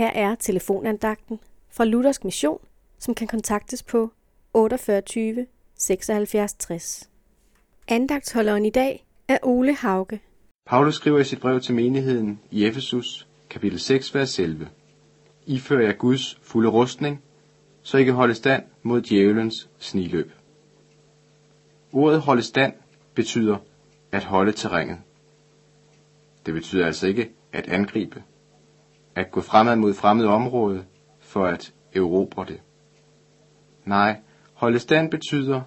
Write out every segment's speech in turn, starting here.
Her er telefonandagten fra Luthersk Mission, som kan kontaktes på 48 76 60. Andagtsholderen i dag er Ole Hauge. Paulus skriver i sit brev til menigheden i Efesus, kapitel 6, vers 11. Ifører jer Guds fulde rustning, så I kan holde stand mod djævelens sniløb. Ordet holde stand betyder at holde terrænet. Det betyder altså ikke at angribe, at gå fremad mod fremmede område for at erobre det. Nej, holde stand betyder,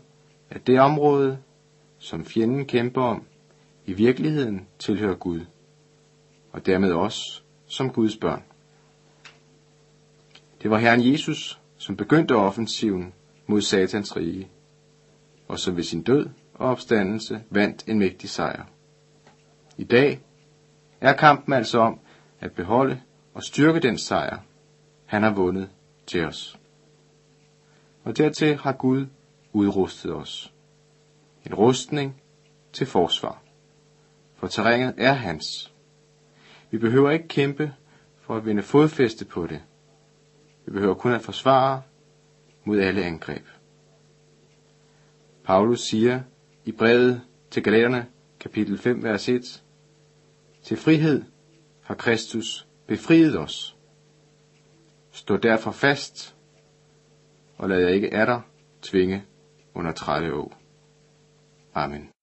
at det område, som fjenden kæmper om, i virkeligheden tilhører Gud, og dermed os som Guds børn. Det var Herren Jesus, som begyndte offensiven mod Satans rige, og som ved sin død og opstandelse vandt en mægtig sejr. I dag er kampen altså om at beholde og styrke den sejr, han har vundet til os. Og dertil har Gud udrustet os. En rustning til forsvar. For terrænet er hans. Vi behøver ikke kæmpe for at vinde fodfæste på det. Vi behøver kun at forsvare mod alle angreb. Paulus siger i brevet til Galaterne, kapitel 5, vers 1, Til frihed har Kristus befriet os. Stå derfor fast, og lad jer ikke af dig tvinge under trætte å. Amen.